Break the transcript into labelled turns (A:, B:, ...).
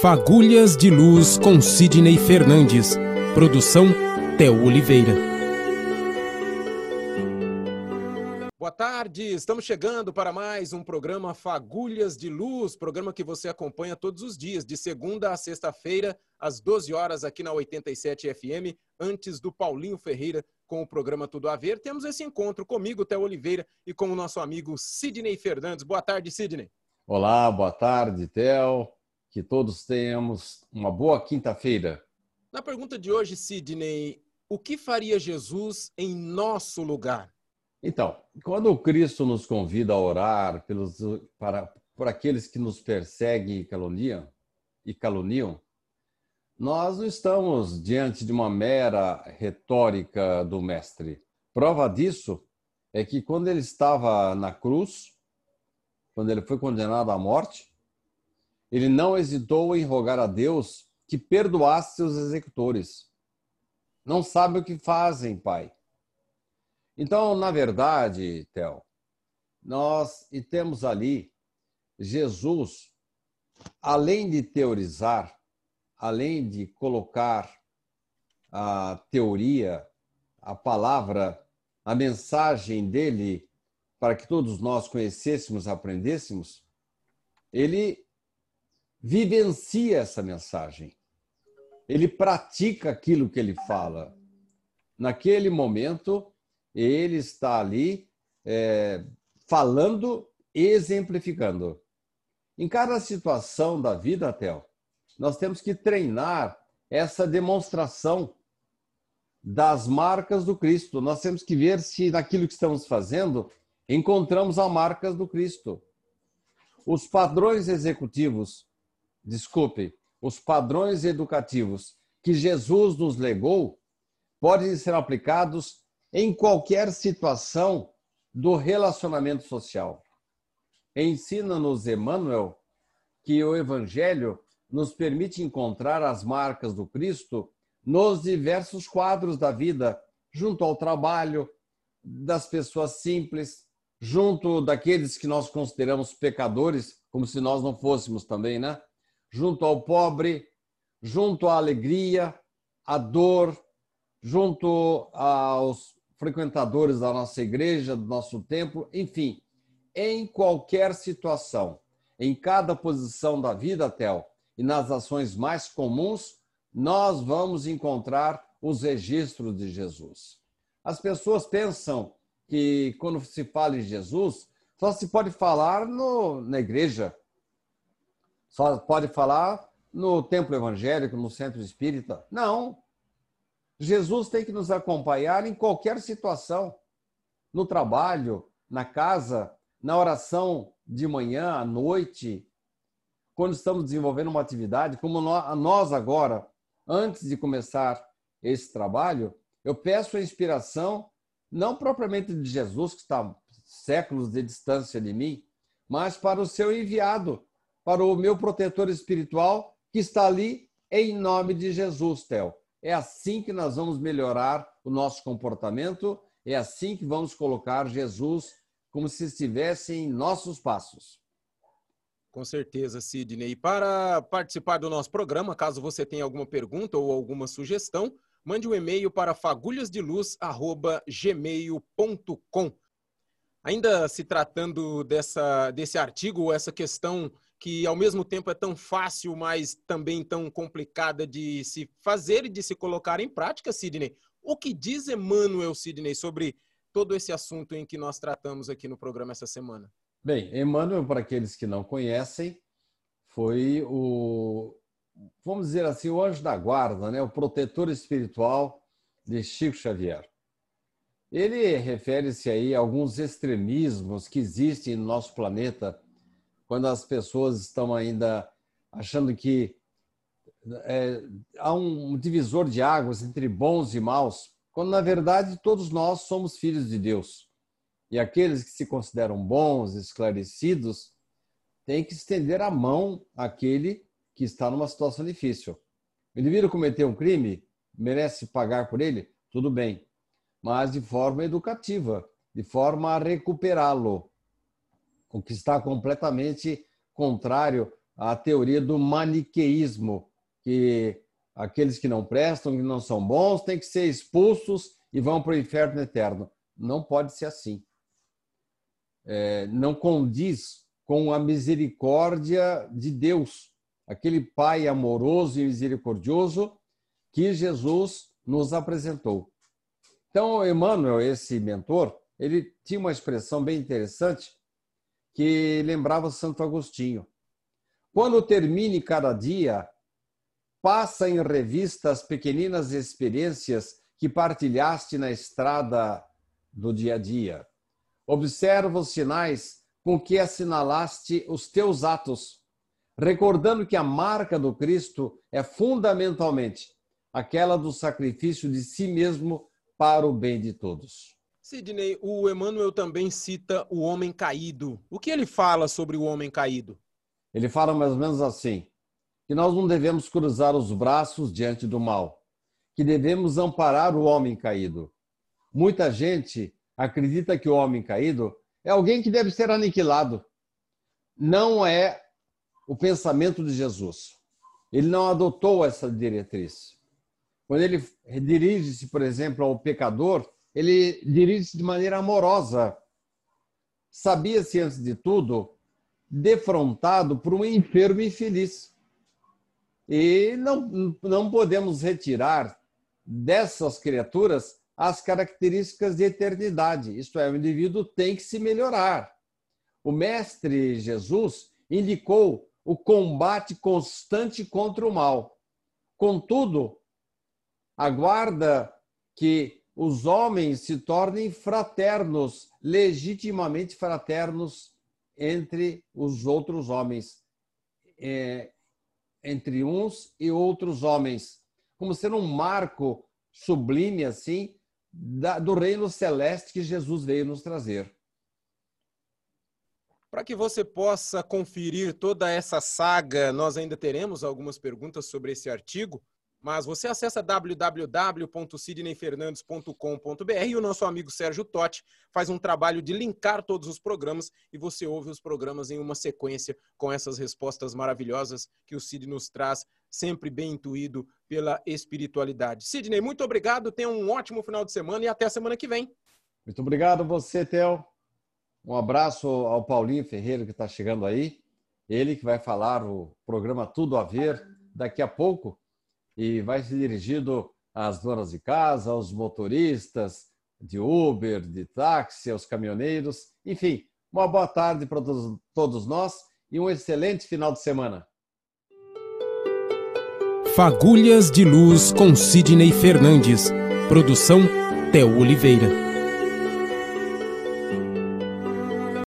A: Fagulhas de Luz com Sidney Fernandes. Produção Theo Oliveira. Boa tarde, estamos chegando para mais um programa Fagulhas de Luz, programa que você acompanha todos os dias, de segunda a sexta-feira, às 12 horas, aqui na 87 FM, antes do Paulinho Ferreira, com o programa Tudo a Ver. Temos esse encontro comigo, Theo Oliveira, e com o nosso amigo Sidney Fernandes. Boa tarde, Sidney.
B: Olá, boa tarde, Theo. Que todos tenhamos uma boa quinta-feira.
A: Na pergunta de hoje, Sidney, o que faria Jesus em nosso lugar?
B: Então, quando o Cristo nos convida a orar pelos, para, por aqueles que nos perseguem e caluniam, e caluniam, nós não estamos diante de uma mera retórica do Mestre. Prova disso é que quando ele estava na cruz, quando ele foi condenado à morte, ele não hesitou em rogar a Deus que perdoasse seus executores. Não sabem o que fazem, Pai. Então, na verdade, Theo, nós e temos ali Jesus, além de teorizar, além de colocar a teoria, a palavra, a mensagem dele para que todos nós conhecêssemos, aprendêssemos, ele vivencia essa mensagem. Ele pratica aquilo que ele fala. Naquele momento, ele está ali é, falando e exemplificando. Em cada situação da vida, Theo, nós temos que treinar essa demonstração das marcas do Cristo. Nós temos que ver se naquilo que estamos fazendo encontramos as marcas do Cristo. Os padrões executivos, desculpe, os padrões educativos que Jesus nos legou podem ser aplicados em qualquer situação do relacionamento social. Ensina-nos Emmanuel que o Evangelho nos permite encontrar as marcas do Cristo nos diversos quadros da vida, junto ao trabalho, das pessoas simples, junto daqueles que nós consideramos pecadores, como se nós não fôssemos também, né? Junto ao pobre, junto à alegria, à dor, junto aos frequentadores da nossa igreja, do nosso templo, enfim, em qualquer situação, em cada posição da vida, Tel, e nas ações mais comuns, nós vamos encontrar os registros de Jesus. As pessoas pensam que quando se fala em Jesus, só se pode falar no, na igreja, só pode falar no templo evangélico, no centro espírita. Não. Jesus tem que nos acompanhar em qualquer situação, no trabalho, na casa, na oração de manhã, à noite, quando estamos desenvolvendo uma atividade, como nós agora, antes de começar esse trabalho, eu peço a inspiração não propriamente de Jesus, que está séculos de distância de mim, mas para o seu enviado, para o meu protetor espiritual, que está ali em nome de Jesus, Theo. É assim que nós vamos melhorar o nosso comportamento, é assim que vamos colocar Jesus como se estivesse em nossos passos.
A: Com certeza, Sidney. Para participar do nosso programa, caso você tenha alguma pergunta ou alguma sugestão, mande um e-mail para fagulhasdeluz@gmail.com. Ainda se tratando dessa, desse artigo, essa questão que ao mesmo tempo é tão fácil, mas também tão complicada de se fazer e de se colocar em prática, Sidney. O que diz Emmanuel Sidney sobre todo esse assunto em que nós tratamos aqui no programa essa semana?
B: Bem, Emmanuel, para aqueles que não conhecem, foi o vamos dizer assim, o anjo da guarda, né? o protetor espiritual de Chico Xavier. Ele refere-se aí a alguns extremismos que existem no nosso planeta, quando as pessoas estão ainda achando que é, há um divisor de águas entre bons e maus, quando na verdade todos nós somos filhos de Deus. E aqueles que se consideram bons, esclarecidos, têm que estender a mão àquele que está numa situação difícil. O indivíduo cometeu um crime, merece pagar por ele? Tudo bem, mas de forma educativa, de forma a recuperá-lo, o que está completamente contrário a teoria do maniqueísmo, que aqueles que não prestam, que não são bons, têm que ser expulsos e vão para o inferno eterno. Não pode ser assim. É, não condiz com a misericórdia de Deus, aquele Pai amoroso e misericordioso que Jesus nos apresentou. Então, Emmanuel, esse mentor, ele tinha uma expressão bem interessante que lembrava Santo Agostinho. Quando termine cada dia, passa em revista as pequeninas experiências que partilhaste na estrada do dia a dia. Observa os sinais com que assinalaste os teus atos, recordando que a marca do Cristo é fundamentalmente aquela do sacrifício de si mesmo para o bem de todos.
A: Sidney, o Emmanuel também cita o homem caído. O que ele fala sobre o homem caído?
B: Ele fala mais ou menos assim: que nós não devemos cruzar os braços diante do mal, que devemos amparar o homem caído. Muita gente acredita que o homem caído é alguém que deve ser aniquilado. Não é o pensamento de Jesus. Ele não adotou essa diretriz. Quando ele dirige-se, por exemplo, ao pecador, ele dirige-se de maneira amorosa. Sabia-se, antes de tudo, defrontado por um enfermo infeliz. E não, não podemos retirar dessas criaturas as características de eternidade, isto é, o indivíduo tem que se melhorar. O Mestre Jesus indicou o combate constante contra o mal. Contudo, aguarda que os homens se tornem fraternos, legitimamente fraternos entre os outros homens, é, entre uns e outros homens, como ser um marco sublime assim da, do reino celeste que Jesus veio nos trazer.
A: Para que você possa conferir toda essa saga, nós ainda teremos algumas perguntas sobre esse artigo. Mas você acessa www.sidneyfernandes.com.br e o nosso amigo Sérgio Totti faz um trabalho de linkar todos os programas e você ouve os programas em uma sequência com essas respostas maravilhosas que o Sidney nos traz, sempre bem intuído pela espiritualidade. Sidney, muito obrigado, tenha um ótimo final de semana e até a semana que vem.
B: Muito obrigado você, Theo. Um abraço ao Paulinho Ferreira que está chegando aí. Ele que vai falar o programa Tudo a Ver daqui a pouco e vai ser dirigido às donas de casa, aos motoristas de Uber, de táxi, aos caminhoneiros. Enfim, uma boa tarde para todos, todos nós e um excelente final de semana.
C: Fagulhas de Luz com Sidney Fernandes. Produção Theo Oliveira.